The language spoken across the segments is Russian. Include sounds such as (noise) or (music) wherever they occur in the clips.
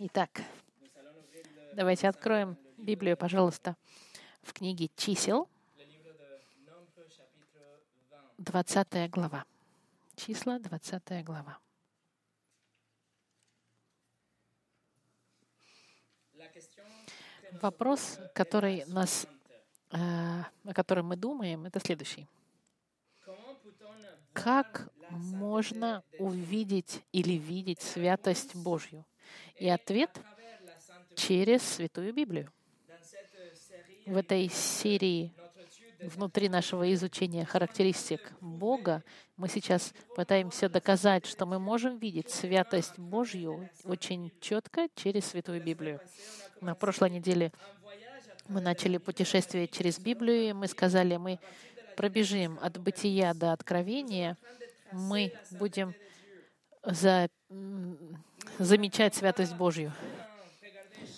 Итак, давайте откроем Библию, пожалуйста, в книге чисел, 20 глава. Числа, 20 глава. Вопрос, который нас, э, о котором мы думаем, это следующий. Как можно увидеть или видеть святость Божью? И ответ — через Святую Библию. В этой серии внутри нашего изучения характеристик Бога мы сейчас пытаемся доказать, что мы можем видеть святость Божью очень четко через Святую Библию. На прошлой неделе мы начали путешествие через Библию, и мы сказали, мы пробежим от бытия до откровения, мы будем за, замечать святость Божью.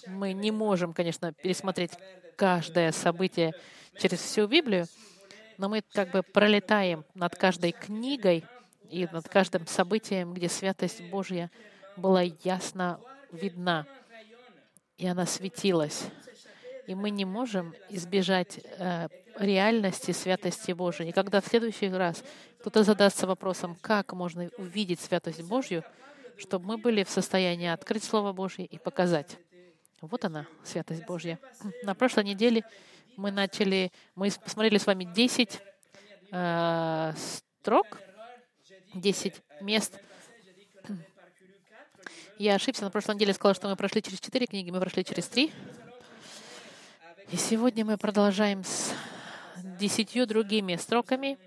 Мы не можем, конечно, пересмотреть каждое событие через всю Библию, но мы как бы пролетаем над каждой книгой и над каждым событием, где святость Божья была ясно видна, и она светилась. И мы не можем избежать э, реальности святости Божией. И когда в следующий раз кто-то задастся вопросом, как можно увидеть святость Божью, чтобы мы были в состоянии открыть Слово Божье и показать. Вот она, святость Божья. На прошлой неделе мы начали, мы посмотрели с вами 10 э, строк, 10 мест. Я ошибся, на прошлой неделе сказал, что мы прошли через 4 книги, мы прошли через 3. И сегодня мы продолжаем с десятью другими строками.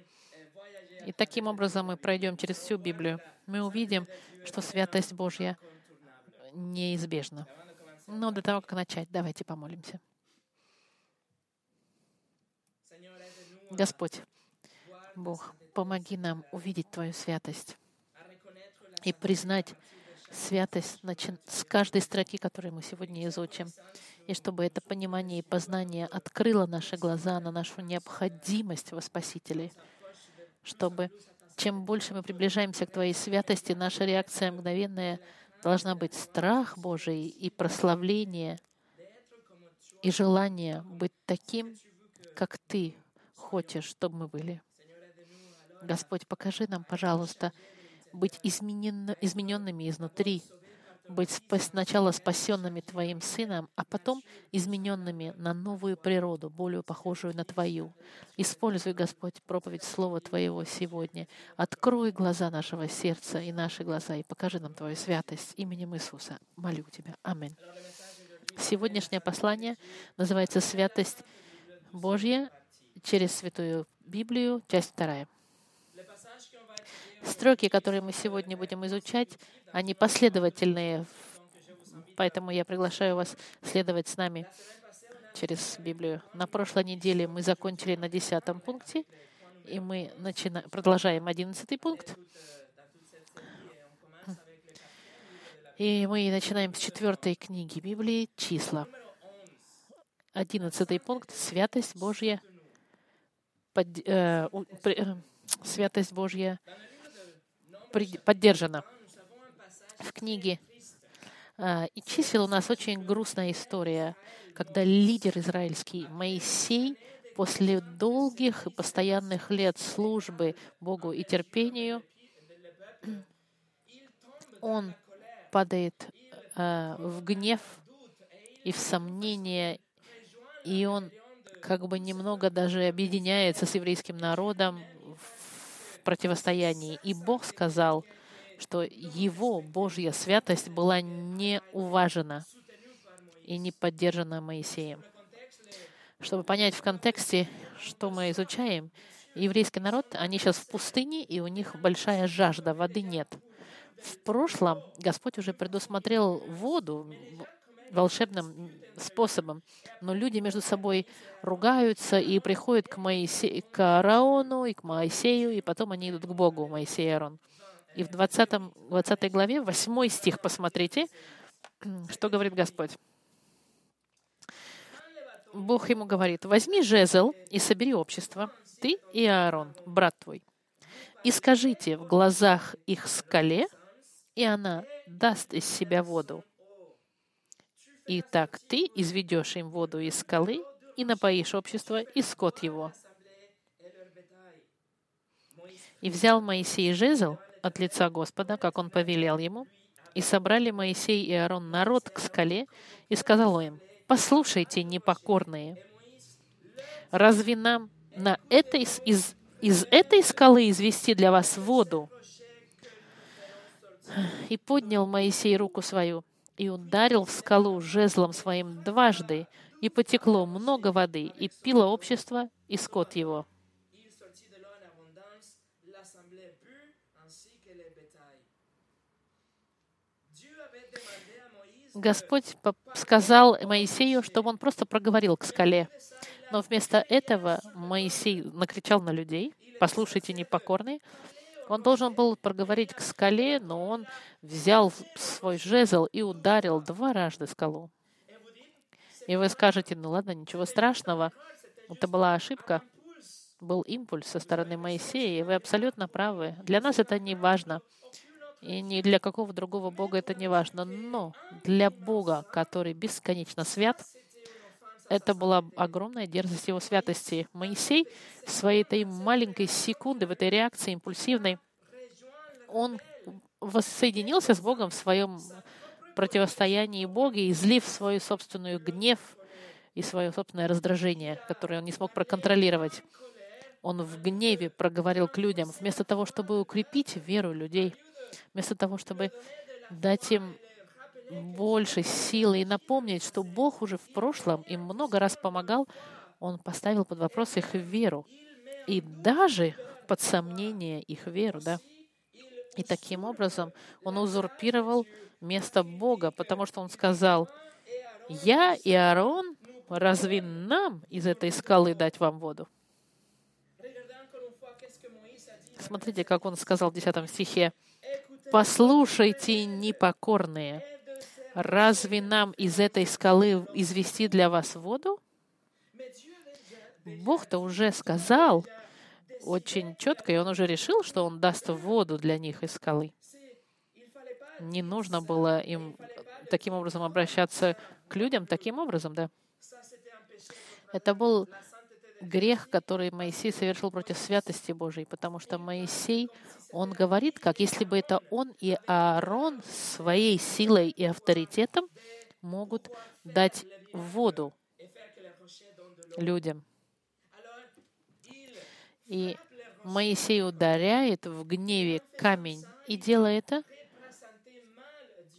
И таким образом мы пройдем через всю Библию. Мы увидим, что святость Божья неизбежна. Но до того, как начать, давайте помолимся. Господь, Бог, помоги нам увидеть Твою святость и признать святость с каждой строки, которую мы сегодня изучим и чтобы это понимание и познание открыло наши глаза на нашу необходимость во Спасителе, чтобы чем больше мы приближаемся к Твоей святости, наша реакция мгновенная должна быть страх Божий и прославление, и желание быть таким, как Ты хочешь, чтобы мы были. Господь, покажи нам, пожалуйста, быть измененными изнутри, быть сначала спасенными Твоим Сыном, а потом измененными на новую природу, более похожую на Твою. Используй, Господь, проповедь Слова Твоего сегодня. Открой глаза нашего сердца и наши глаза, и покажи нам Твою святость именем Иисуса. Молю Тебя. Аминь. Сегодняшнее послание называется «Святость Божья через Святую Библию», часть вторая. Строки, которые мы сегодня будем изучать, они последовательные, поэтому я приглашаю вас следовать с нами через Библию. На прошлой неделе мы закончили на десятом пункте, и мы начинаем, продолжаем одиннадцатый пункт. И мы начинаем с четвертой книги Библии «Числа». Одиннадцатый пункт — «Святость Божья». Под, э, э, святость Божья поддержана. В книге а, и чисел у нас очень грустная история, когда лидер израильский Моисей после долгих и постоянных лет службы Богу и терпению, (clears throat) он падает э, в гнев и в сомнение, и он как бы немного даже объединяется с еврейским народом противостоянии. И Бог сказал, что его Божья святость была не уважена и не поддержана Моисеем. Чтобы понять в контексте, что мы изучаем, еврейский народ, они сейчас в пустыне, и у них большая жажда, воды нет. В прошлом Господь уже предусмотрел воду, волшебным способом. Но люди между собой ругаются и приходят к, Моисе... к Аарону и к Моисею, и потом они идут к Богу, Моисей и Аарон. И в 20, 20 главе, 8 стих, посмотрите, (clears throat) что говорит Господь. Бог ему говорит, возьми жезл и собери общество, ты и Аарон, брат твой, и скажите в глазах их скале, и она даст из себя воду Итак, ты изведешь им воду из скалы и напоишь общество и скот его. И взял Моисей жезл от лица Господа, как он повелел ему, и собрали Моисей и Аарон народ к скале, и сказал им, «Послушайте, непокорные, разве нам на этой, из, из этой скалы извести для вас воду?» И поднял Моисей руку свою, и ударил в скалу жезлом своим дважды, и потекло много воды, и пило общество, и скот его. Господь сказал Моисею, чтобы он просто проговорил к скале. Но вместо этого Моисей накричал на людей, «Послушайте, непокорные». Он должен был проговорить к скале, но он взял свой жезл и ударил два раза скалу. И вы скажете, ну ладно, ничего страшного. Это была ошибка, был импульс со стороны Моисея, и вы абсолютно правы. Для нас это не важно. И ни для какого другого Бога это не важно. Но для Бога, который бесконечно свят, это была огромная дерзость его святости. Моисей своей этой маленькой секунды, в этой реакции импульсивной, он воссоединился с Богом в своем противостоянии Боге, излив свою собственную гнев и свое собственное раздражение, которое он не смог проконтролировать. Он в гневе проговорил к людям, вместо того, чтобы укрепить веру людей — вместо того, чтобы дать им больше силы и напомнить, что Бог уже в прошлом им много раз помогал, Он поставил под вопрос их веру и даже под сомнение их веру, да. И таким образом он узурпировал место Бога, потому что он сказал, «Я и Аарон, разве нам из этой скалы дать вам воду?» Смотрите, как он сказал в 10 стихе. Послушайте, непокорные, разве нам из этой скалы извести для вас воду? Бог-то уже сказал очень четко, и он уже решил, что он даст воду для них из скалы. Не нужно было им таким образом обращаться к людям, таким образом, да. Это был грех, который Моисей совершил против святости Божией, потому что Моисей, он говорит, как если бы это он и Аарон своей силой и авторитетом могут дать воду людям. И Моисей ударяет в гневе камень, и делая это,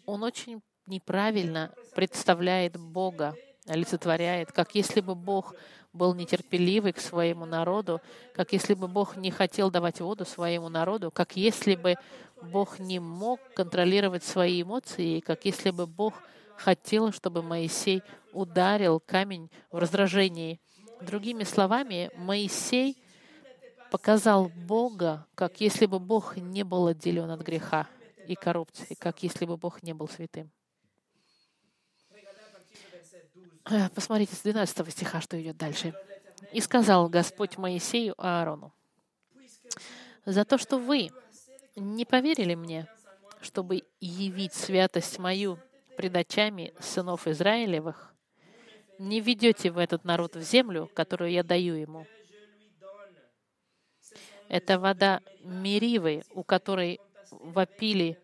он очень неправильно представляет Бога, олицетворяет, как если бы Бог был нетерпеливый к своему народу, как если бы Бог не хотел давать воду своему народу, как если бы Бог не мог контролировать свои эмоции, как если бы Бог хотел, чтобы Моисей ударил камень в раздражении. Другими словами, Моисей показал Бога, как если бы Бог не был отделен от греха и коррупции, как если бы Бог не был святым. Э, посмотрите с 12 стиха, что идет дальше. «И сказал Господь Моисею Аарону, «За то, что вы не поверили мне, чтобы явить святость мою пред очами сынов Израилевых, не ведете в этот народ в землю, которую я даю ему. Это вода Меривы, у которой вопили,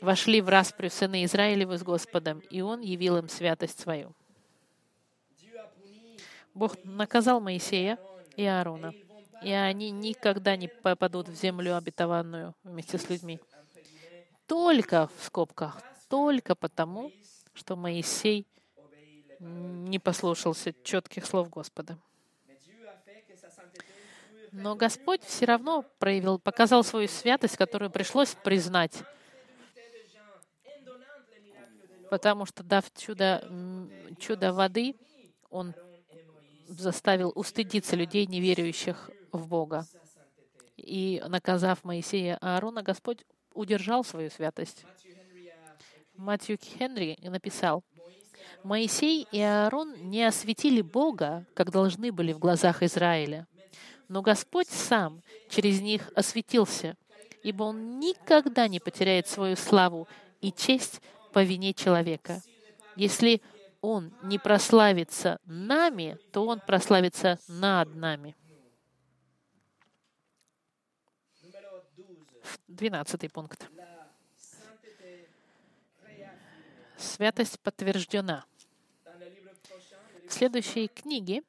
вошли в распрю сыны Израилевы с Господом, и Он явил им святость свою. Бог наказал Моисея и Аарона, и они никогда не попадут в землю обетованную вместе с людьми. Только в скобках, только потому, что Моисей не послушался четких слов Господа. Но Господь все равно проявил, показал свою святость, которую пришлось признать. Потому что, дав чудо, чудо воды, Он заставил устыдиться людей, не верующих в Бога. И, наказав Моисея Аарона, Господь удержал свою святость. Матью Хенри написал, «Моисей и Аарон не осветили Бога, как должны были в глазах Израиля, но Господь сам через них осветился, ибо Он никогда не потеряет свою славу и честь по вине человека. Если Он не прославится нами, то Он прославится над нами. Двенадцатый пункт. Святость подтверждена. В следующей книге,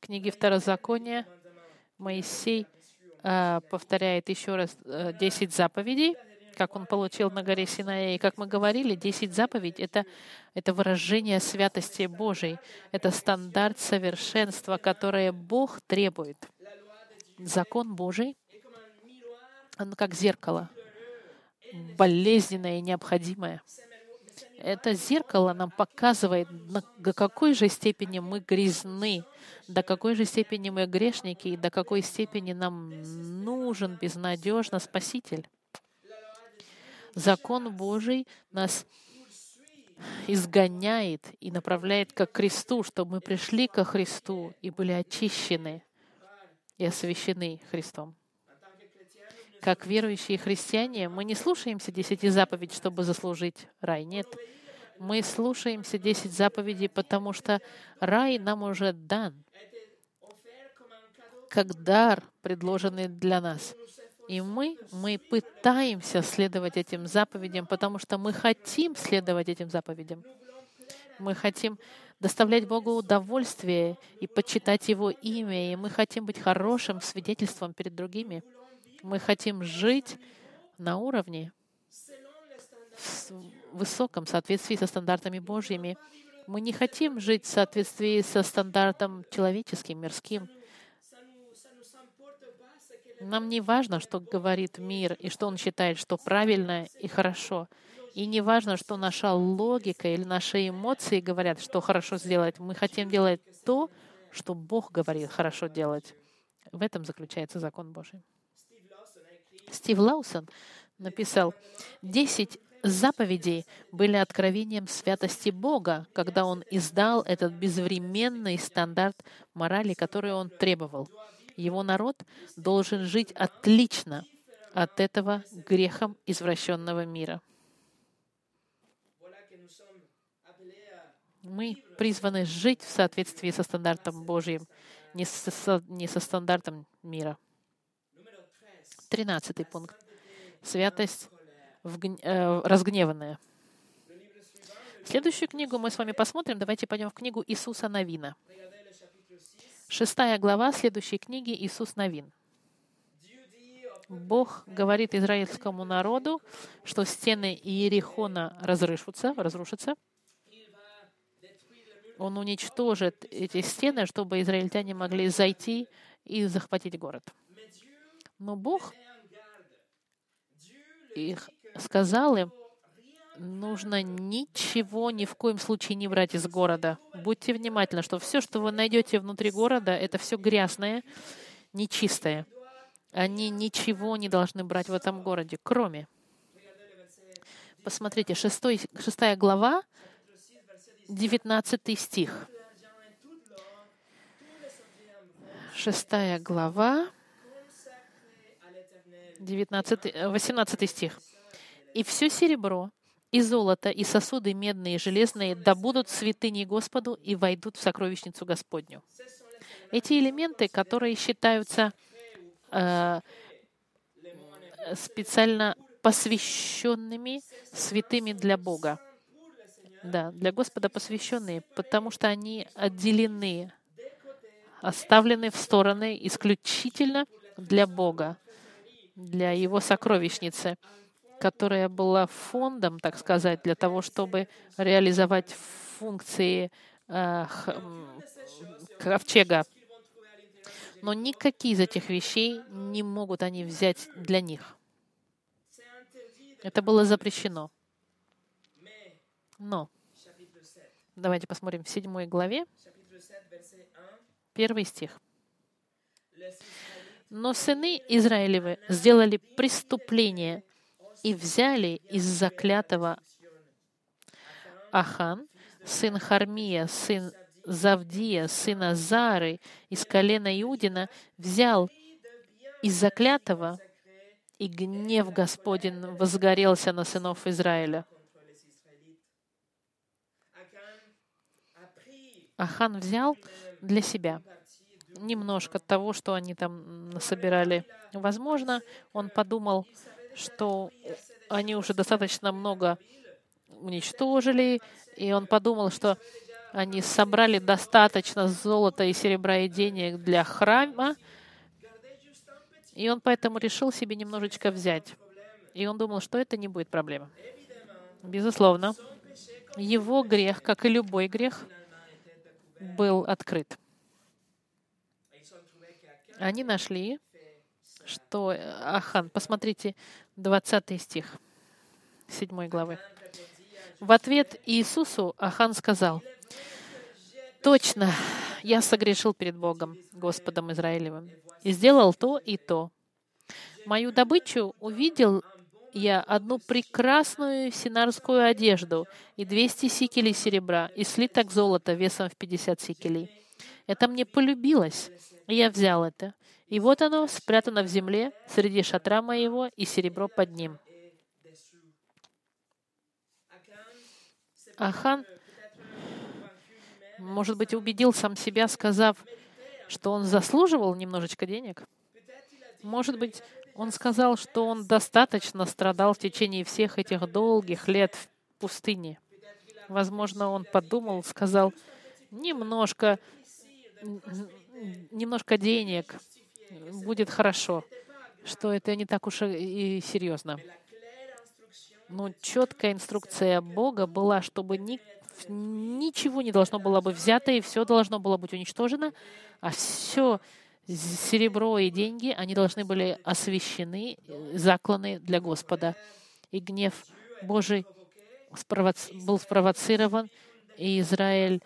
книге Второзакония, Моисей э, повторяет еще раз э, 10 заповедей, как он получил на горе Синаи. И как мы говорили, 10 заповедей — это, это выражение святости Божией. Это стандарт совершенства, которое Бог требует. Закон Божий, он как зеркало, болезненное и необходимое. Это зеркало нам показывает, до какой же степени мы грязны, до какой же степени мы грешники, и до какой степени нам нужен безнадежно Спаситель. Закон Божий нас изгоняет и направляет к кресту, чтобы мы пришли ко Христу и были очищены и освящены Христом. Как верующие христиане, мы не слушаемся десяти заповедей, чтобы заслужить рай. Нет. Мы слушаемся десять заповедей, потому что рай нам уже дан, как дар, предложенный для нас. И мы, мы пытаемся следовать этим заповедям, потому что мы хотим следовать этим заповедям. Мы хотим доставлять Богу удовольствие и почитать Его имя, и мы хотим быть хорошим свидетельством перед другими. Мы хотим жить на уровне, в высоком соответствии со стандартами Божьими. Мы не хотим жить в соответствии со стандартом человеческим, мирским. Нам не важно, что говорит мир и что он считает, что правильно и хорошо. И не важно, что наша логика или наши эмоции говорят, что хорошо сделать. Мы хотим делать то, что Бог говорит хорошо делать. В этом заключается закон Божий. Стив Лаусон написал, «Десять заповедей были откровением святости Бога, когда Он издал этот безвременный стандарт морали, который Он требовал его народ должен жить отлично от этого грехом извращенного мира. Мы призваны жить в соответствии со стандартом Божьим, не со, не со стандартом мира. Тринадцатый пункт. Святость в, э, разгневанная. Следующую книгу мы с вами посмотрим. Давайте пойдем в книгу Иисуса Новина. Шестая глава следующей книги «Иисус Новин». Бог говорит израильскому народу, что стены Иерихона разрушатся, разрушатся. Он уничтожит эти стены, чтобы израильтяне могли зайти и захватить город. Но Бог их сказал им, нужно ничего ни в коем случае не брать из города. Будьте внимательны, что все, что вы найдете внутри города, это все грязное, нечистое. Они ничего не должны брать в этом городе, кроме. Посмотрите, 6, 6 глава, 19 стих. 6 глава, 19, 18 стих. «И все серебро, и золото, и сосуды медные и железные да будут святыней Господу и войдут в сокровищницу Господню. Эти элементы, которые считаются э, специально посвященными святыми для Бога. Да, для Господа посвященные, потому что они отделены, оставлены в стороны исключительно для Бога, для Его сокровищницы которая была фондом, так сказать, для того, чтобы реализовать функции э, ковчега. Но никакие из этих вещей не могут они взять для них. Это было запрещено. Но давайте посмотрим в седьмой главе, первый стих. Но сыны Израилевы сделали преступление и взяли из заклятого Ахан, сын Хармия, сын Завдия, сына Зары, из колена Иудина, взял из заклятого и гнев Господень возгорелся на сынов Израиля. Ахан взял для себя немножко того, что они там собирали. Возможно, он подумал, что они уже достаточно много уничтожили, и он подумал, что они собрали достаточно золота и серебра и денег для храма, и он поэтому решил себе немножечко взять. И он думал, что это не будет проблемой. Безусловно, его грех, как и любой грех, был открыт. Они нашли, что Ахан, посмотрите, 20 стих 7 главы. В ответ Иисусу Ахан сказал, «Точно, я согрешил перед Богом, Господом Израилевым, и сделал то и то. Мою добычу увидел я одну прекрасную синарскую одежду и 200 сикелей серебра и слиток золота весом в 50 сикелей. Это мне полюбилось, и я взял это. И вот оно спрятано в земле среди шатра моего и серебро под ним. Ахан, может быть, убедил сам себя, сказав, что он заслуживал немножечко денег. Может быть, он сказал, что он достаточно страдал в течение всех этих долгих лет в пустыне. Возможно, он подумал, сказал, немножко, немножко денег будет хорошо, что это не так уж и серьезно. Но четкая инструкция Бога была, чтобы ни, ничего не должно было быть взято, и все должно было быть уничтожено, а все серебро и деньги, они должны были освящены, закланы для Господа. И гнев Божий был спровоцирован, и Израиль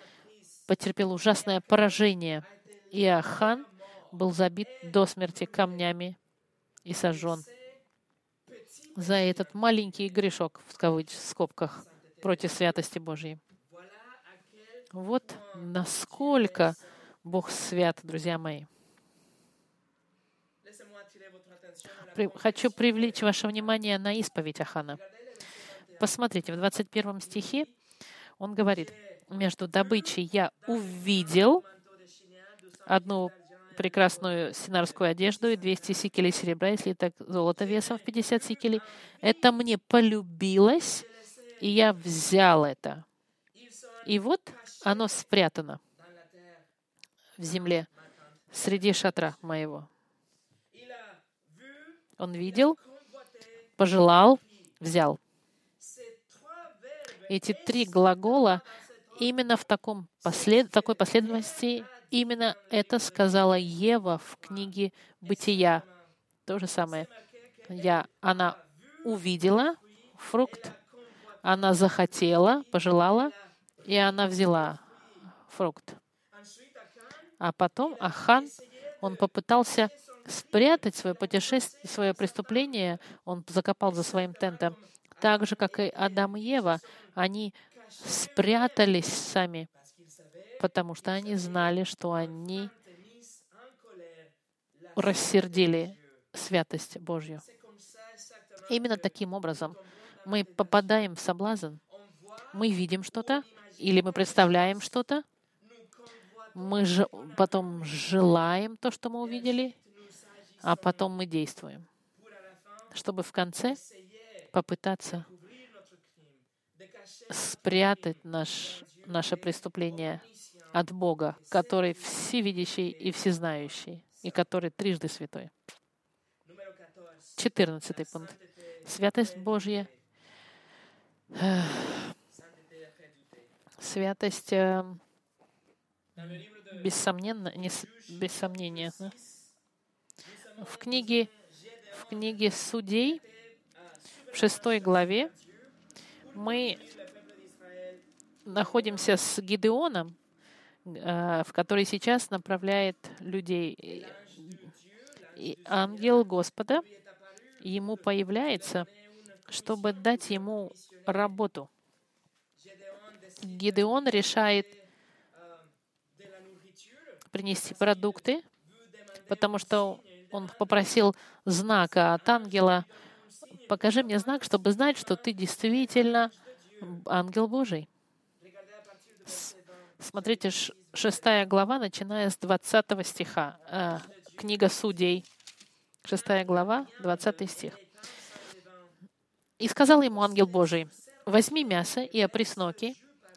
потерпел ужасное поражение. И Ахан был забит до смерти камнями и сожжен за этот маленький грешок в скобках против святости Божьей. Вот насколько Бог свят, друзья мои. Хочу привлечь ваше внимание на исповедь Ахана. Посмотрите, в 21 стихе он говорит, между добычей я увидел одну прекрасную синарскую одежду и 200 сикелей серебра, если так золото весом в 50 сикелей. Это мне полюбилось, и я взял это. И вот оно спрятано в земле среди шатра моего. Он видел, пожелал, взял. Эти три глагола именно в таком послед... такой последовательности Именно это сказала Ева в книге «Бытия». То же самое. Я, она увидела фрукт, она захотела, пожелала, и она взяла фрукт. А потом Ахан, он попытался спрятать свое путешествие, свое преступление, он закопал за своим тентом. Так же, как и Адам и Ева, они спрятались сами потому что они знали, что они рассердили святость Божью. Именно таким образом мы попадаем в соблазн. Мы видим что-то, или мы представляем что-то, мы же потом желаем то, что мы увидели, а потом мы действуем, чтобы в конце попытаться спрятать наш, наше преступление от Бога, который всевидящий и всезнающий, и который трижды святой. Четырнадцатый пункт. Святость Божья. (sighs) Святость э, бессомненно, не, без сомнения. В книге, в книге Судей, в шестой главе, мы находимся с Гидеоном, в который сейчас направляет людей. И ангел Господа ему появляется, чтобы дать ему работу. Гидеон решает принести продукты, потому что он попросил знака от ангела. Покажи мне знак, чтобы знать, что ты действительно ангел Божий. Смотрите, шестая глава, начиная с 20 стиха. Э, книга Судей, шестая глава, 20 стих. «И сказал ему ангел Божий, возьми мясо и опресноки,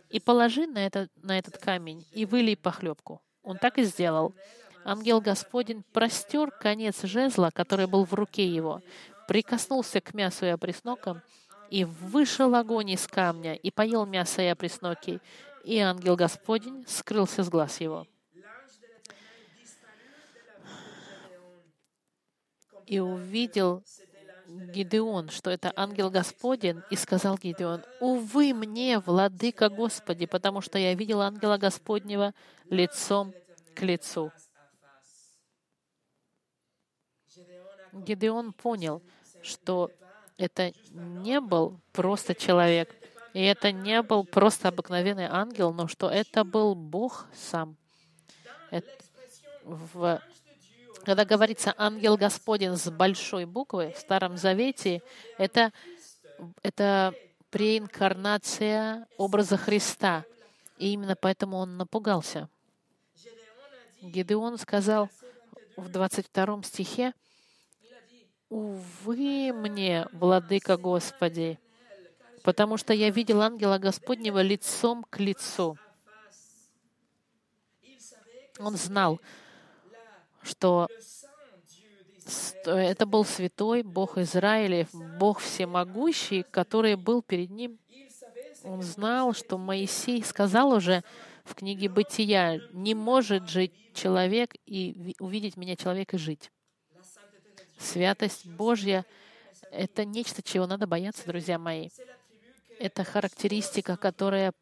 и положи на, это, на этот камень, и вылей похлебку. Он так и сделал. Ангел Господень простер конец жезла, который был в руке его, прикоснулся к мясу и опреснокам, и вышел огонь из камня, и поел мясо и опресноки, и ангел Господень скрылся с глаз его. И увидел Гидеон, что это ангел Господень, и сказал Гидеон, «Увы мне, владыка Господи, потому что я видел ангела Господнего лицом к лицу». Гидеон понял, что это не был просто человек, и это не был просто обыкновенный ангел, но что это был Бог сам. Это в когда говорится «ангел Господень» с большой буквы в Старом Завете, это, это преинкарнация образа Христа. И именно поэтому он напугался. Гедеон сказал в 22 стихе, «Увы мне, владыка Господи, потому что я видел ангела Господнего лицом к лицу». Он знал, что это был святой Бог Израилев, Бог всемогущий, который был перед ним. Он знал, что Моисей сказал уже в книге «Бытия», «Не может жить человек и увидеть меня человек и жить». Святость Божья — это нечто, чего надо бояться, друзья мои. Это характеристика, которая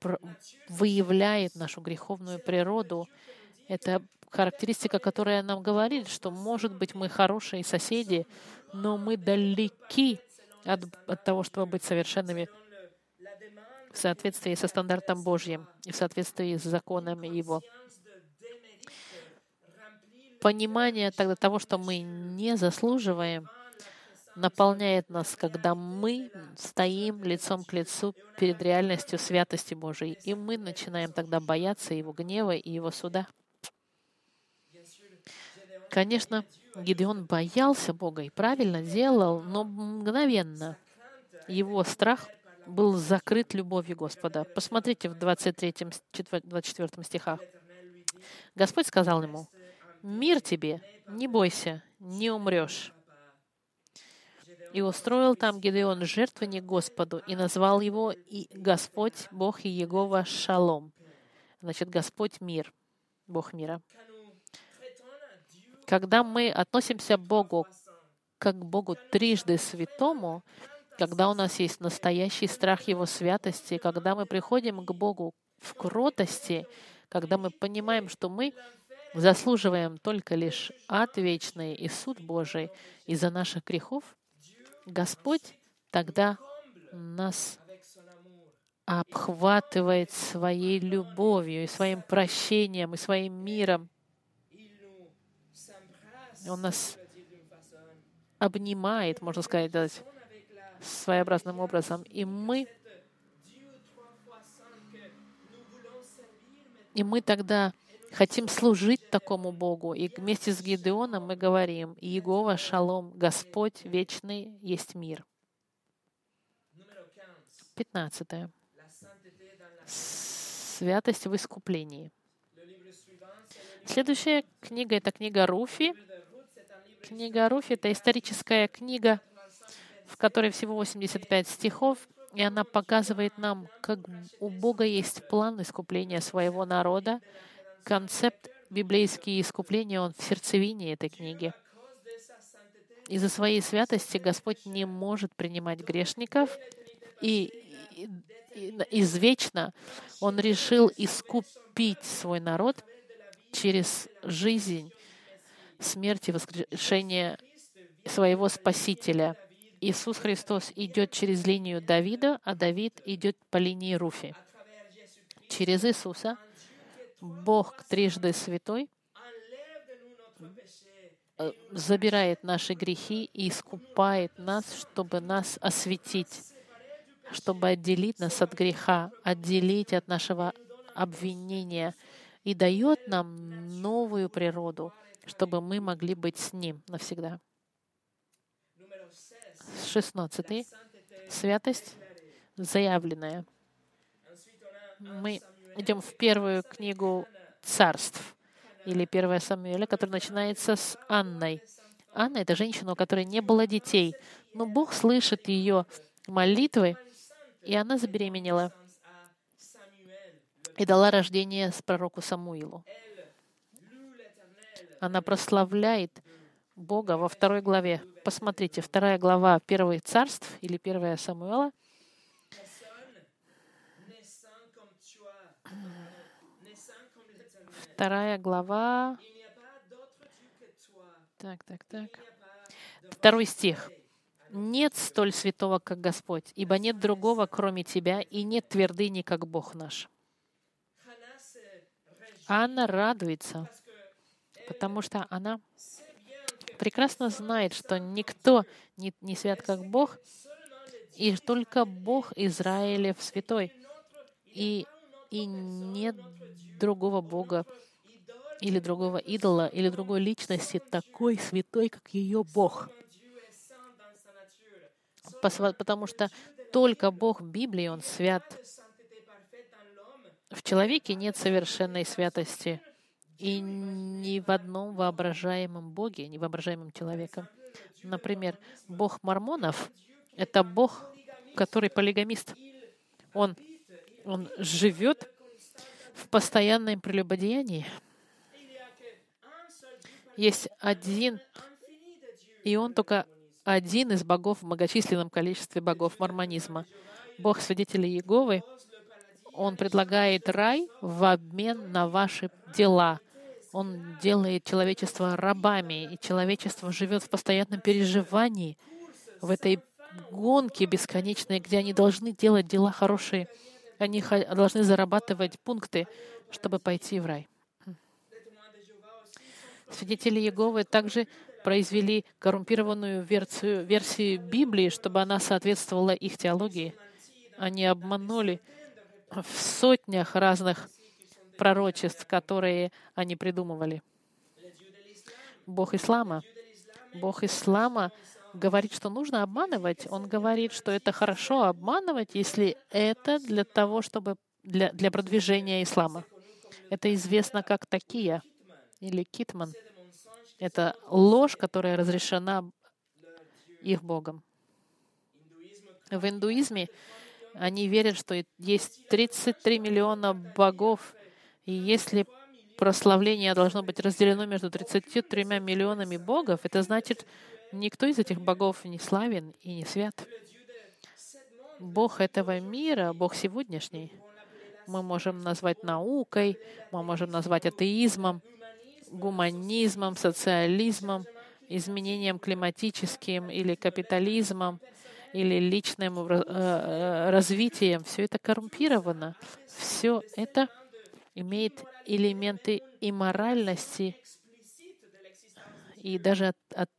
выявляет нашу греховную природу. Это характеристика, которая нам говорит, что, может быть, мы хорошие соседи, но мы далеки от, от того, чтобы быть совершенными в соответствии со стандартом Божьим и в соответствии с законами Его. Понимание тогда того, что мы не заслуживаем, наполняет нас, когда мы стоим лицом к лицу перед реальностью святости Божией, и мы начинаем тогда бояться Его гнева и Его суда. Конечно, Гидеон боялся Бога и правильно делал, но мгновенно его страх был закрыт любовью Господа. Посмотрите в 23-24 стихах. Господь сказал ему, «Мир тебе, не бойся, не умрешь». И устроил там Гидеон жертвенник Господу и назвал его и Господь, Бог и Егова Шалом. Значит, Господь мир, Бог мира. Когда мы относимся к Богу как к Богу трижды святому, когда у нас есть настоящий страх Его святости, когда мы приходим к Богу в кротости, когда мы понимаем, что мы заслуживаем только лишь ад вечный и суд Божий из-за наших грехов, Господь тогда нас обхватывает своей любовью и своим прощением и своим миром. Он нас обнимает, можно сказать, своеобразным образом. И мы, и мы тогда хотим служить такому Богу. И вместе с Гидеоном мы говорим, Иегова, Шалом, Господь вечный есть мир. Пятнадцатое. Святость в искуплении. Следующая книга — это книга Руфи, Книга Руф — это историческая книга, в которой всего 85 стихов, и она показывает нам, как у Бога есть план искупления своего народа. Концепт библейские искупления, он в сердцевине этой книги. Из-за своей святости Господь не может принимать грешников, и извечно Он решил искупить свой народ через жизнь смерти и воскрешения своего Спасителя. Иисус Христос идет через линию Давида, а Давид идет по линии Руфи. Через Иисуса Бог трижды святой э, забирает наши грехи и искупает нас, чтобы нас осветить, чтобы отделить нас от греха, отделить от нашего обвинения и дает нам новую природу, чтобы мы могли быть с Ним навсегда. 16. Святость заявленная. Мы идем в первую книгу царств или первая Самуэля, которая начинается с Анной. Анна — это женщина, у которой не было детей, но Бог слышит ее молитвы, и она забеременела и дала рождение с пророку Самуилу. Она прославляет Бога во второй главе. Посмотрите, вторая глава первых царств или первая Самуила. Вторая глава. Так, так, так. Второй стих. «Нет столь святого, как Господь, ибо нет другого, кроме Тебя, и нет твердыни, как Бог наш». Анна радуется, потому что она прекрасно знает, что никто не, не свят, как Бог, и только Бог Израилев святой. И, и нет другого Бога или другого идола, или другой личности такой святой, как ее Бог. Потому что только Бог Библии, Он свят. В человеке нет совершенной святости — и ни в одном воображаемом Боге, ни воображаемом человеком. Например, Бог мормонов — это Бог, который полигамист. Он, он живет в постоянном прелюбодеянии. Есть один, и он только один из богов в многочисленном количестве богов мормонизма. Бог свидетелей Иеговы, он предлагает рай в обмен на ваши дела — он делает человечество рабами, и человечество живет в постоянном переживании, в этой гонке бесконечной, где они должны делать дела хорошие, они должны зарабатывать пункты, чтобы пойти в рай. Свидетели Иеговы также произвели коррумпированную версию, версию Библии, чтобы она соответствовала их теологии. Они обманули в сотнях разных пророчеств, которые они придумывали. Бог ислама. Бог ислама говорит, что нужно обманывать. Он говорит, что это хорошо обманывать, если это для того, чтобы для, для продвижения ислама. Это известно как такия или китман. Это ложь, которая разрешена их Богом. В индуизме они верят, что есть 33 миллиона богов, и если прославление должно быть разделено между 33 миллионами богов, это значит, никто из этих богов не славен и не свят. Бог этого мира, Бог сегодняшний, мы можем назвать наукой, мы можем назвать атеизмом, гуманизмом, социализмом, изменением климатическим или капитализмом, или личным э, э, развитием. Все это коррумпировано. Все это имеет элементы имморальности и даже от, от,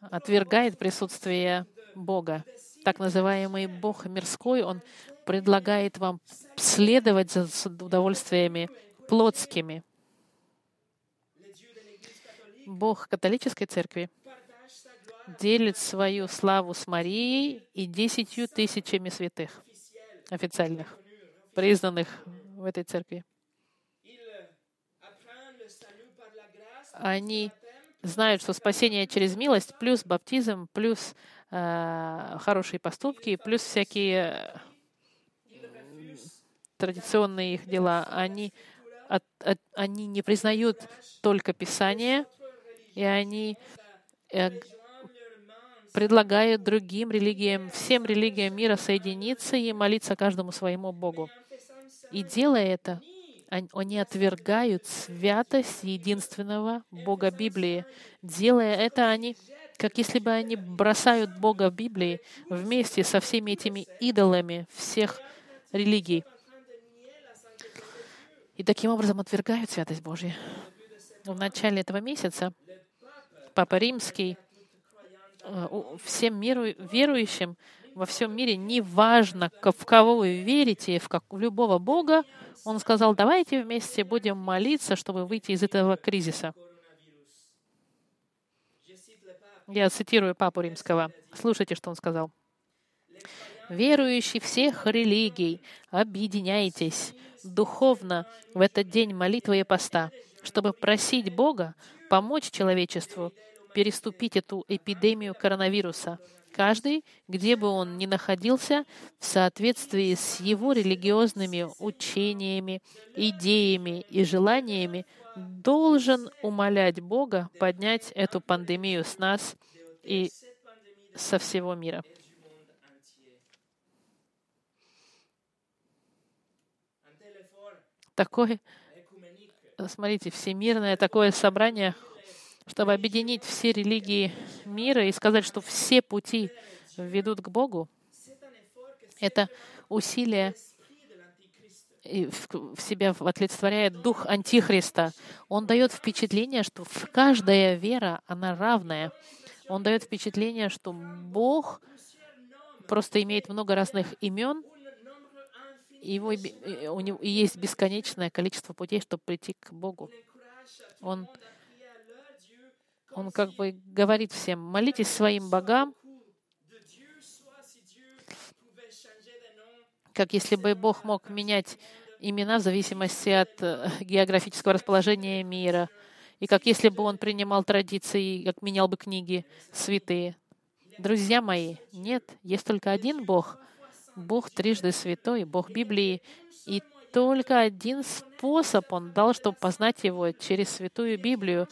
отвергает присутствие Бога. Так называемый Бог мирской, он предлагает вам следовать за удовольствиями плотскими. Бог католической церкви делит свою славу с Марией и десятью тысячами святых официальных признанных в этой церкви. Они знают, что спасение через милость, плюс баптизм, плюс э, хорошие поступки, плюс всякие э, традиционные их дела. Они, от, от, они не признают только Писание, и они э, предлагают другим религиям, всем религиям мира соединиться и молиться каждому своему Богу. И делая это, они отвергают святость единственного Бога Библии. Делая это, они, как если бы они бросают Бога Библии вместе со всеми этими идолами всех религий. И таким образом отвергают святость Божью. В начале этого месяца Папа Римский э, всем миру, верующим во всем мире, неважно, в кого вы верите, в, как, в любого Бога, он сказал, давайте вместе будем молиться, чтобы выйти из этого кризиса. Я цитирую Папу Римского. Слушайте, что он сказал. «Верующие всех религий, объединяйтесь духовно в этот день молитвы и поста, чтобы просить Бога помочь человечеству переступить эту эпидемию коронавируса. Каждый, где бы он ни находился, в соответствии с его религиозными учениями, идеями и желаниями, должен умолять Бога поднять эту пандемию с нас и со всего мира. Такое, смотрите, всемирное такое собрание, чтобы объединить все религии мира и сказать, что все пути ведут к Богу, это усилие в себя олицетворяет дух Антихриста. Он дает впечатление, что каждая вера, она равная. Он дает впечатление, что Бог просто имеет много разных имен, его, у него есть бесконечное количество путей, чтобы прийти к Богу. Он, он как бы говорит всем, молитесь своим богам, как если бы Бог мог менять имена в зависимости от э, географического расположения мира, и как если бы Он принимал традиции, как менял бы книги святые. Друзья мои, нет, есть только один Бог, Бог трижды святой, Бог Библии, и только один способ Он дал, чтобы познать Его через Святую Библию,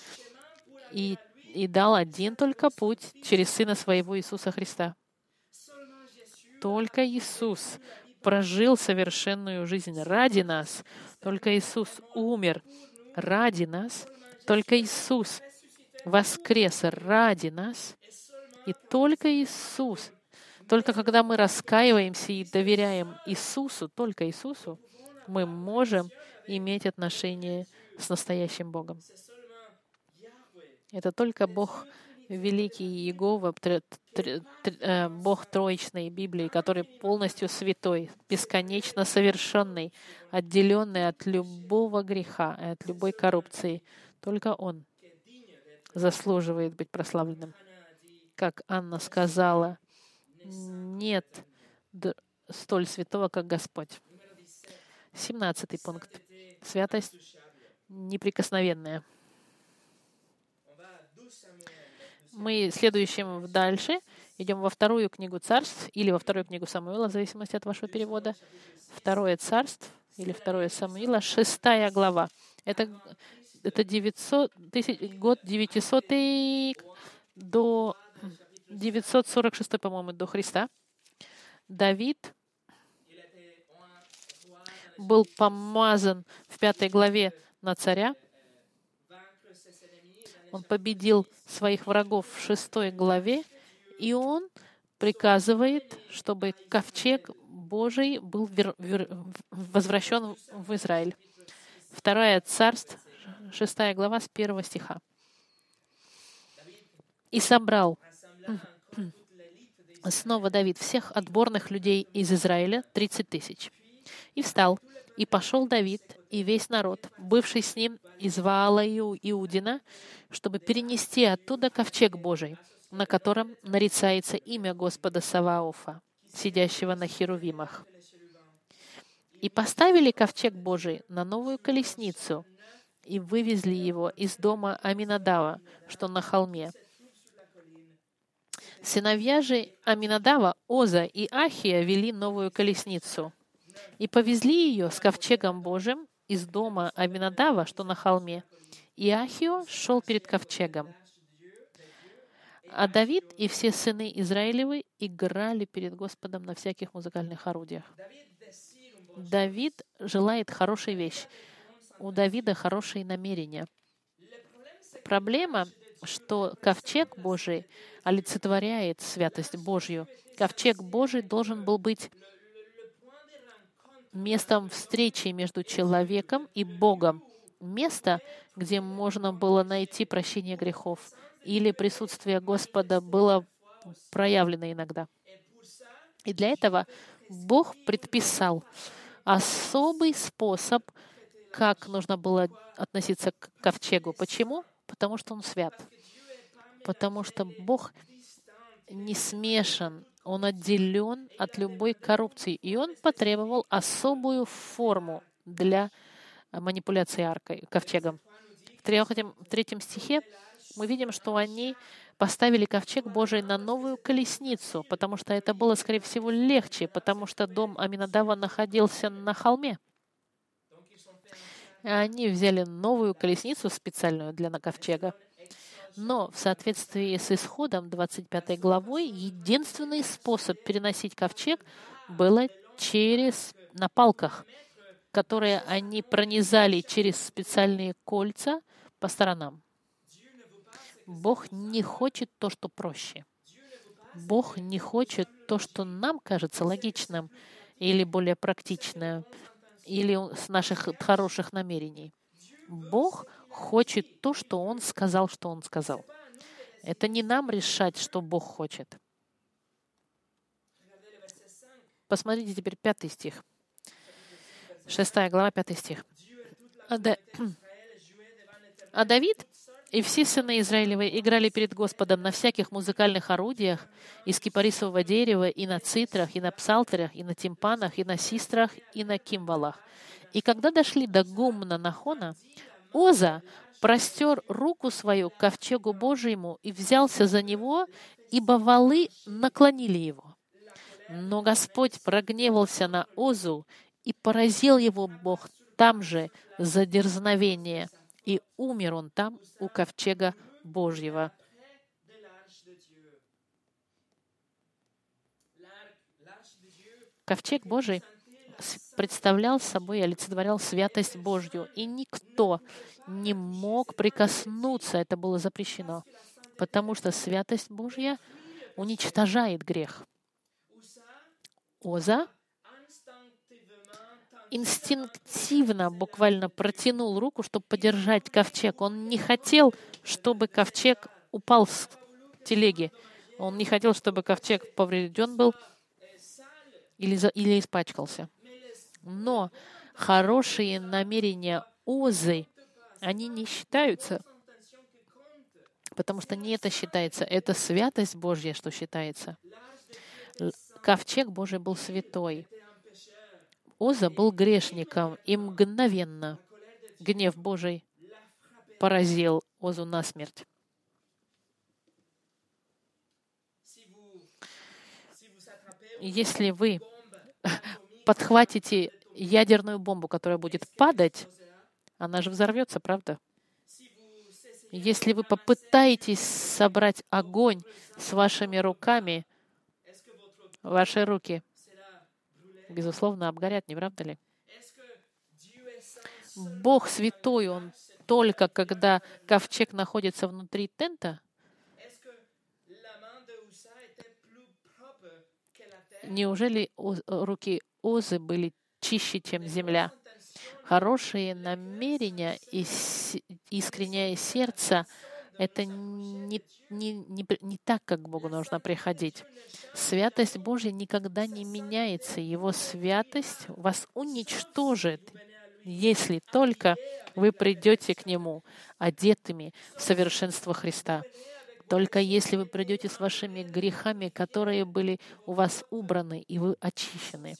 и, и дал один только путь через Сына Своего Иисуса Христа. Только Иисус прожил совершенную жизнь ради нас. Только Иисус умер ради нас. Только Иисус воскрес ради нас. И только Иисус, только когда мы раскаиваемся и доверяем Иисусу, только Иисусу, мы можем иметь отношение с настоящим Богом. Это только Бог великий Иегова, э, Бог Троичной Библии, который полностью святой, бесконечно совершенный, отделенный от любого греха от любой коррупции. Только Он заслуживает быть прославленным. Как Анна сказала, нет столь святого, как Господь. Семнадцатый пункт. Святость неприкосновенная. Мы следующим дальше идем во вторую книгу царств или во вторую книгу Самуила, в зависимости от вашего перевода. Второе царств или второе Самуила, шестая глава. Это, это 900, тысяч, год 900 до 946, по-моему, до Христа. Давид был помазан в пятой главе на царя, он победил своих врагов в шестой главе, и он приказывает, чтобы ковчег Божий был вер, вер, возвращен в Израиль. Второе царство, шестая глава с первого стиха. «И собрал снова Давид всех отборных людей из Израиля, 30 тысяч. И встал, и пошел Давид и весь народ, бывший с ним из Ваала Иудина, чтобы перенести оттуда ковчег Божий, на котором нарицается имя Господа Саваофа, сидящего на херувимах. И поставили ковчег Божий на новую колесницу и вывезли его из дома Аминадава, что на холме. Сыновья же Аминадава, Оза и Ахия вели новую колесницу и повезли ее с ковчегом Божьим из дома Аминадава, что на холме, и Ахио шел перед ковчегом. А Давид и все сыны Израилевы играли перед Господом на всяких музыкальных орудиях. Давид желает хорошей вещи. У Давида хорошие намерения. Проблема, что ковчег Божий олицетворяет святость Божью. Ковчег Божий должен был быть местом встречи между человеком и Богом. место, где можно было найти прощение грехов, или присутствие Господа было проявлено иногда. И для этого Бог предписал особый способ, как нужно было относиться к ковчегу. Почему? Потому что он свят. Потому что Бог не смешан, он отделен от любой коррупции, и он потребовал особую форму для манипуляции аркой, ковчегом. В третьем, в третьем стихе мы видим, что они поставили ковчег Божий на новую колесницу, потому что это было, скорее всего, легче, потому что дом Аминадава находился на холме. Они взяли новую колесницу специальную для на ковчега. Но в соответствии с исходом 25 главой, единственный способ переносить ковчег было через на палках, которые они пронизали через специальные кольца по сторонам. Бог не хочет то, что проще. Бог не хочет то, что нам кажется логичным или более практичным, или с наших хороших намерений. Бог хочет то, что Он сказал, что Он сказал. Это не нам решать, что Бог хочет. Посмотрите теперь пятый стих. Шестая глава, пятый стих. А, да... а Давид и все сыны Израилевы играли перед Господом на всяких музыкальных орудиях из кипарисового дерева, и на цитрах, и на псалтерах, и на тимпанах, и на систрах, и на кимвалах. И когда дошли до гумна Нахона, Оза простер руку свою к ковчегу Божьему и взялся за него, ибо валы наклонили его. Но Господь прогневался на Озу, и поразил его Бог там же за дерзновение — и умер он там, у ковчега Божьего. Ковчег Божий представлял собой и олицетворял святость Божью, и никто не мог прикоснуться, это было запрещено, потому что святость Божья уничтожает грех. Оза инстинктивно буквально протянул руку, чтобы подержать ковчег. Он не хотел, чтобы ковчег упал с телеги. Он не хотел, чтобы ковчег поврежден был или, или испачкался. Но хорошие намерения Озы, они не считаются, потому что не это считается, это святость Божья, что считается. Ковчег Божий был святой. Оза был грешником, и мгновенно гнев Божий поразил Озу насмерть. Если вы подхватите ядерную бомбу, которая будет падать, она же взорвется, правда? Если вы попытаетесь собрать огонь с вашими руками, ваши руки безусловно, обгорят, не правда ли? Бог святой, Он только когда ковчег находится внутри тента, Неужели руки Озы были чище, чем земля? Хорошие намерения и искреннее сердце это не, не, не, не так, как Богу нужно приходить. Святость Божья никогда не меняется. Его святость вас уничтожит, если только вы придете к Нему одетыми в совершенство Христа. Только если вы придете с вашими грехами, которые были у вас убраны, и вы очищены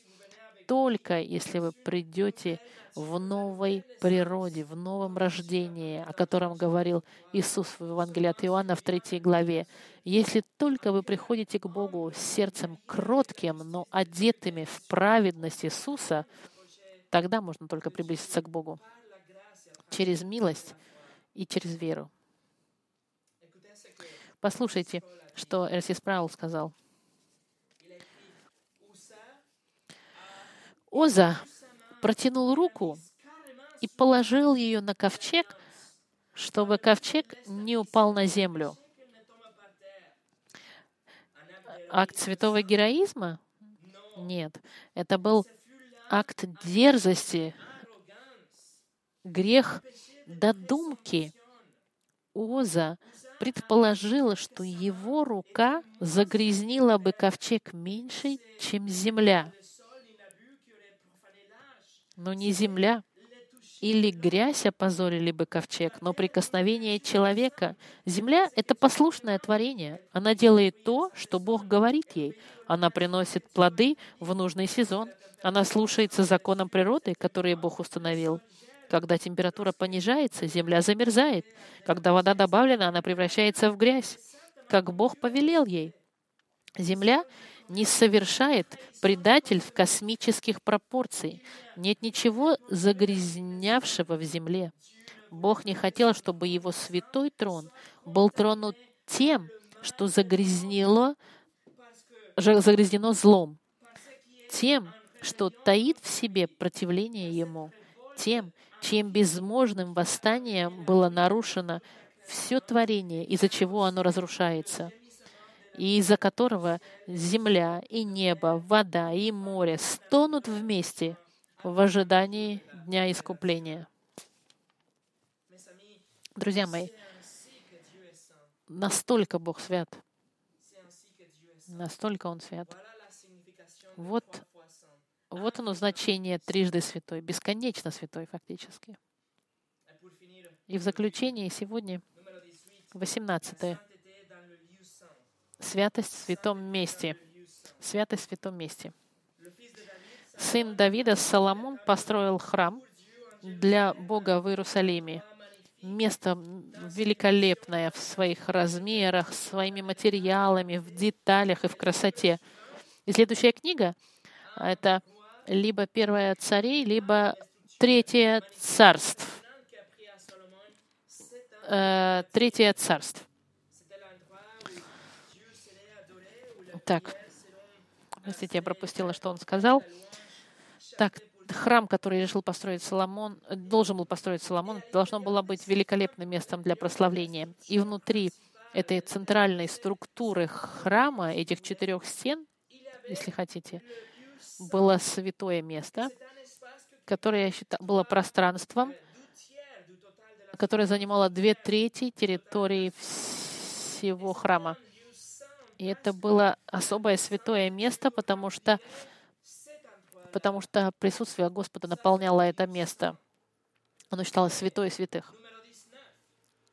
только если вы придете в новой природе, в новом рождении, о котором говорил Иисус в Евангелии от Иоанна в третьей главе. Если только вы приходите к Богу с сердцем кротким, но одетыми в праведность Иисуса, тогда можно только приблизиться к Богу через милость и через веру. Послушайте, что Эрсис Праул сказал — Оза протянул руку и положил ее на ковчег, чтобы ковчег не упал на землю. Акт святого героизма? Нет. Это был акт дерзости, грех додумки Оза предположила, что его рука загрязнила бы ковчег меньше, чем земля. Но не земля или грязь опозорили бы ковчег, но прикосновение человека. Земля — это послушное творение. Она делает то, что Бог говорит ей. Она приносит плоды в нужный сезон. Она слушается законам природы, которые Бог установил. Когда температура понижается, земля замерзает. Когда вода добавлена, она превращается в грязь, как Бог повелел ей. Земля не совершает предатель в космических пропорций. Нет ничего загрязнявшего в земле. Бог не хотел, чтобы его святой трон был тронут тем, что загрязнило, загрязнено злом, тем, что таит в себе противление ему, тем, чьим безможным восстанием было нарушено все творение, из-за чего оно разрушается, и из-за которого земля и небо, вода и море стонут вместе в ожидании Дня Искупления. Друзья мои, настолько Бог свят, настолько Он свят. Вот вот оно значение трижды святой, бесконечно святой фактически. И в заключение сегодня 18. Святость в святом месте. Святость в святом месте. Сын Давида Соломон построил храм для Бога в Иерусалиме. Место великолепное в своих размерах, своими материалами, в деталях и в красоте. И следующая книга — это либо первое царей, либо третье царств. Э, третье царств. Так, простите, я пропустила, что он сказал. Так, храм, который решил построить Соломон, должен был построить Соломон, должно было быть великолепным местом для прославления. И внутри этой центральной структуры храма, этих четырех стен, если хотите, было святое место, которое было пространством, которое занимало две трети территории всего храма. И это было особое святое место, потому что, потому что присутствие Господа наполняло это место. Оно считалось святой святых.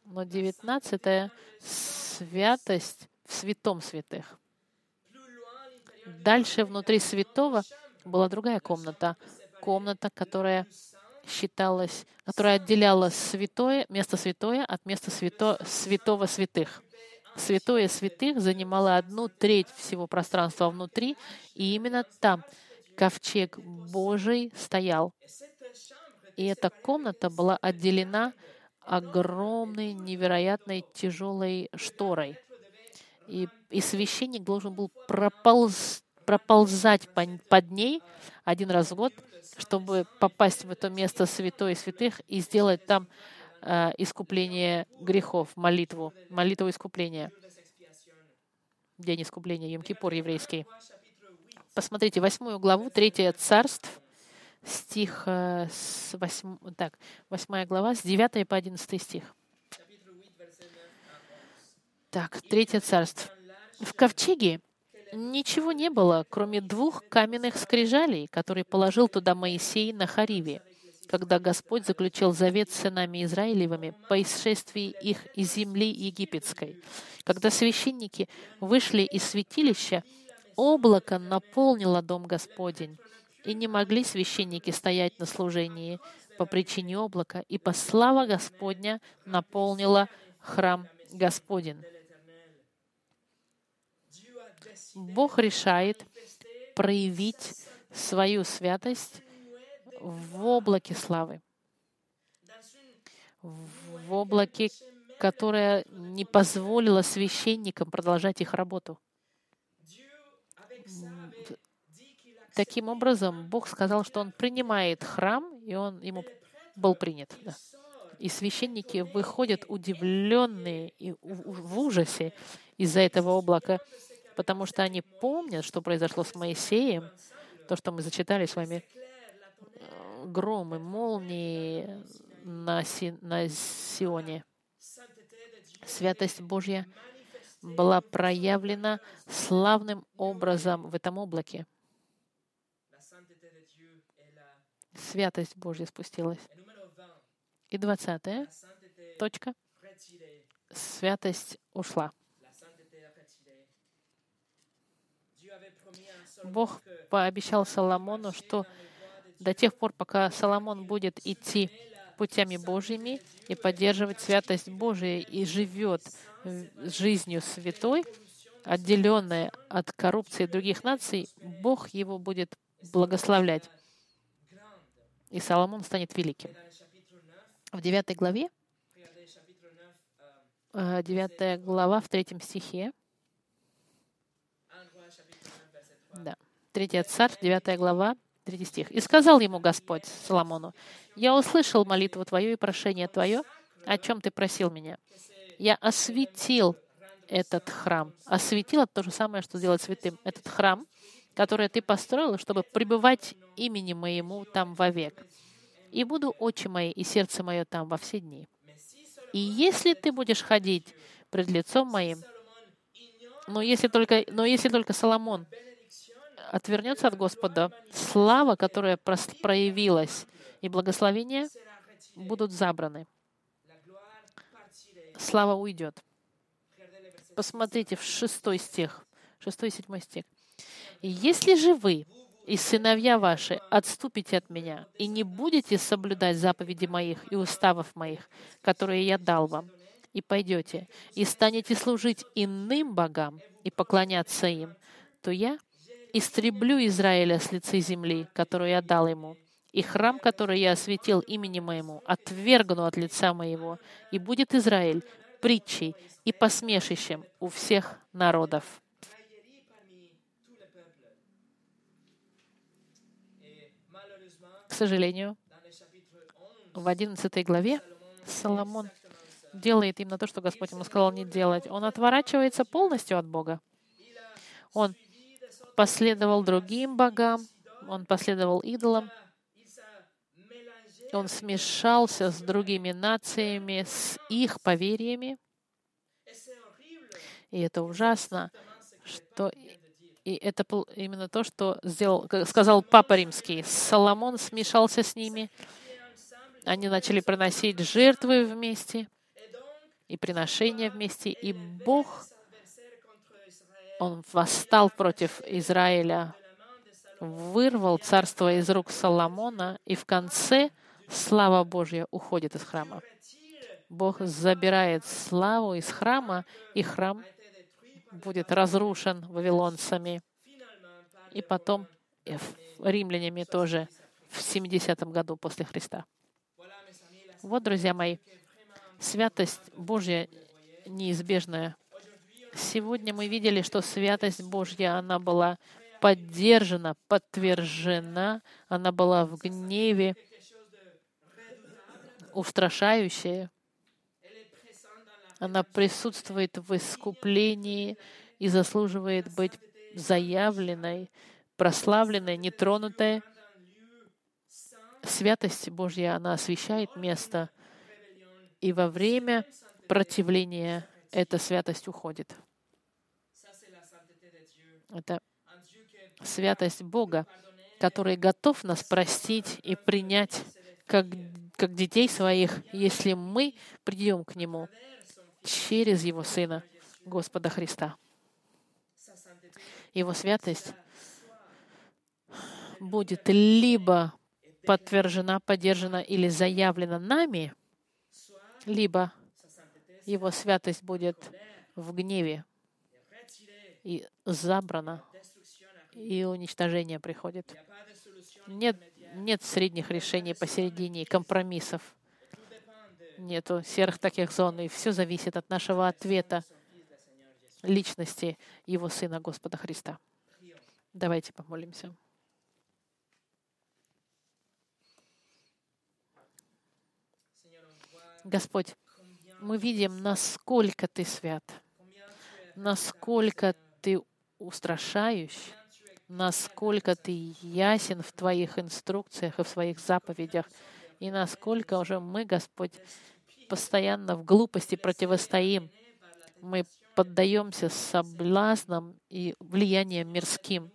Но девятнадцатая святость в святом святых. Дальше внутри святого была другая комната. Комната, которая считалась, которая отделяла святое, место святое от места свято, святого святых. Святое святых занимало одну треть всего пространства внутри, и именно там ковчег Божий стоял. И эта комната была отделена огромной, невероятной тяжелой шторой и, и священник должен был прополз, проползать по, под ней один раз в год, чтобы попасть в это место святой святых и сделать там искупление грехов, молитву, молитву искупления. День искупления, Йом-Кипур еврейский. Посмотрите, восьмую главу, третье царств, стих, э, с 8, так, восьмая глава, с 9 по 11 стих. Так, Третье царство. В ковчеге ничего не было, кроме двух каменных скрижалей, которые положил туда Моисей на Хариве, когда Господь заключил завет с сынами Израилевыми по исшествии их из земли египетской. Когда священники вышли из святилища, облако наполнило дом Господень, и не могли священники стоять на служении по причине облака, ибо слава Господня наполнила храм Господень. Бог решает проявить свою святость в облаке славы, в облаке, которое не позволило священникам продолжать их работу. Таким образом, Бог сказал, что Он принимает храм, и Он ему был принят. Да. И священники выходят удивленные и в ужасе из-за этого облака, потому что они помнят, что произошло с Моисеем, то, что мы зачитали с вами, громы, молнии, на, Си, на Сионе. Святость Божья была проявлена славным образом в этом облаке. Святость Божья спустилась. И двадцатая точка. Святость ушла. Бог пообещал Соломону, что до тех пор, пока Соломон будет идти путями Божьими и поддерживать святость Божия и живет жизнью святой, отделенная от коррупции других наций, Бог его будет благословлять. И Соломон станет великим. В девятой главе, э, девятая глава в третьем стихе, да, третья царь, девятая глава, третий стих. «И сказал ему Господь Соломону, «Я услышал молитву твою и прошение твое, о чем ты просил меня. Я осветил этот храм. Осветил — это то же самое, что сделать святым. Этот храм, который ты построил, чтобы пребывать имени моему там вовек. И буду очи мои и сердце мое там во все дни. И если ты будешь ходить пред лицом моим, но если только, но если только Соломон отвернется от Господа, слава, которая проявилась, и благословения будут забраны. Слава уйдет. Посмотрите в шестой стих, шестой и седьмой стих. «Если же вы и сыновья ваши отступите от меня и не будете соблюдать заповеди моих и уставов моих, которые я дал вам, и пойдете, и станете служить иным богам и поклоняться им, то я истреблю Израиля с лица земли, которую я дал ему, и храм, который я осветил имени моему, отвергну от лица моего, и будет Израиль притчей и посмешищем у всех народов. К сожалению, в 11 главе Соломон делает именно то, что Господь ему сказал не делать. Он отворачивается полностью от Бога. Он последовал другим богам, он последовал идолам, он смешался с другими нациями, с их поверьями. И это ужасно, что и это именно то, что сделал, сказал Папа Римский. Соломон смешался с ними. Они начали приносить жертвы вместе и приношения вместе. И Бог он восстал против Израиля, вырвал царство из рук Соломона, и в конце слава Божья уходит из храма. Бог забирает славу из храма, и храм будет разрушен вавилонцами. И потом римлянами тоже в 70 году после Христа. Вот, друзья мои, святость Божья неизбежная Сегодня мы видели, что святость Божья, она была поддержана, подтверждена, она была в гневе, устрашающая. Она присутствует в искуплении и заслуживает быть заявленной, прославленной, нетронутой. Святость Божья, она освещает место, и во время противления эта святость уходит. Это святость Бога, который готов нас простить и принять как, как детей своих, если мы придем к Нему через Его Сына, Господа Христа. Его святость будет либо подтверждена, поддержана или заявлена нами, либо его святость будет в гневе и забрана, и уничтожение приходит. Нет, нет средних решений посередине, компромиссов. Нету серых таких зон, и все зависит от нашего ответа личности Его Сына Господа Христа. Давайте помолимся. Господь, мы видим, насколько Ты свят, насколько Ты устрашающий, насколько Ты ясен в Твоих инструкциях и в своих заповедях. и насколько уже мы, Господь, постоянно в глупости противостоим. Мы поддаемся соблазнам и влияниям мирским.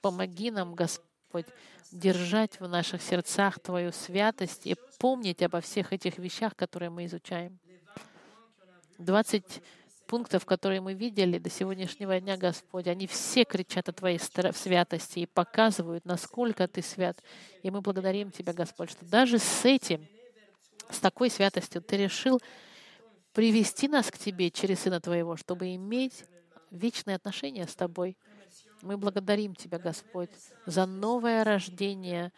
Помоги нам, Господь, держать в наших сердцах Твою святость и помнить обо всех этих вещах, которые мы изучаем. 20 пунктов, которые мы видели до сегодняшнего дня, Господь, они все кричат о Твоей святости и показывают, насколько Ты свят. И мы благодарим Тебя, Господь, что даже с этим, с такой святостью Ты решил привести нас к Тебе через Сына Твоего, чтобы иметь вечные отношения с Тобой. Мы благодарим Тебя, Господь, за новое рождение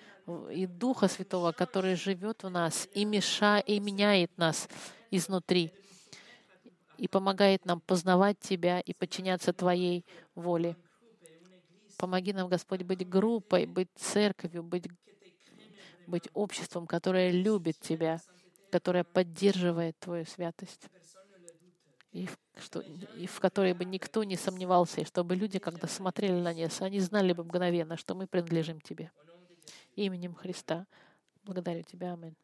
и Духа Святого, который живет в нас и мешает, и меняет нас изнутри и помогает нам познавать Тебя и подчиняться Твоей воле. Помоги нам, Господь, быть группой, быть церковью, быть, быть обществом, которое любит Тебя, которое поддерживает Твою святость, и в, что, и в которой бы никто не сомневался, и чтобы люди, когда смотрели на нас, они знали бы мгновенно, что мы принадлежим Тебе. Именем Христа. Благодарю Тебя. Аминь.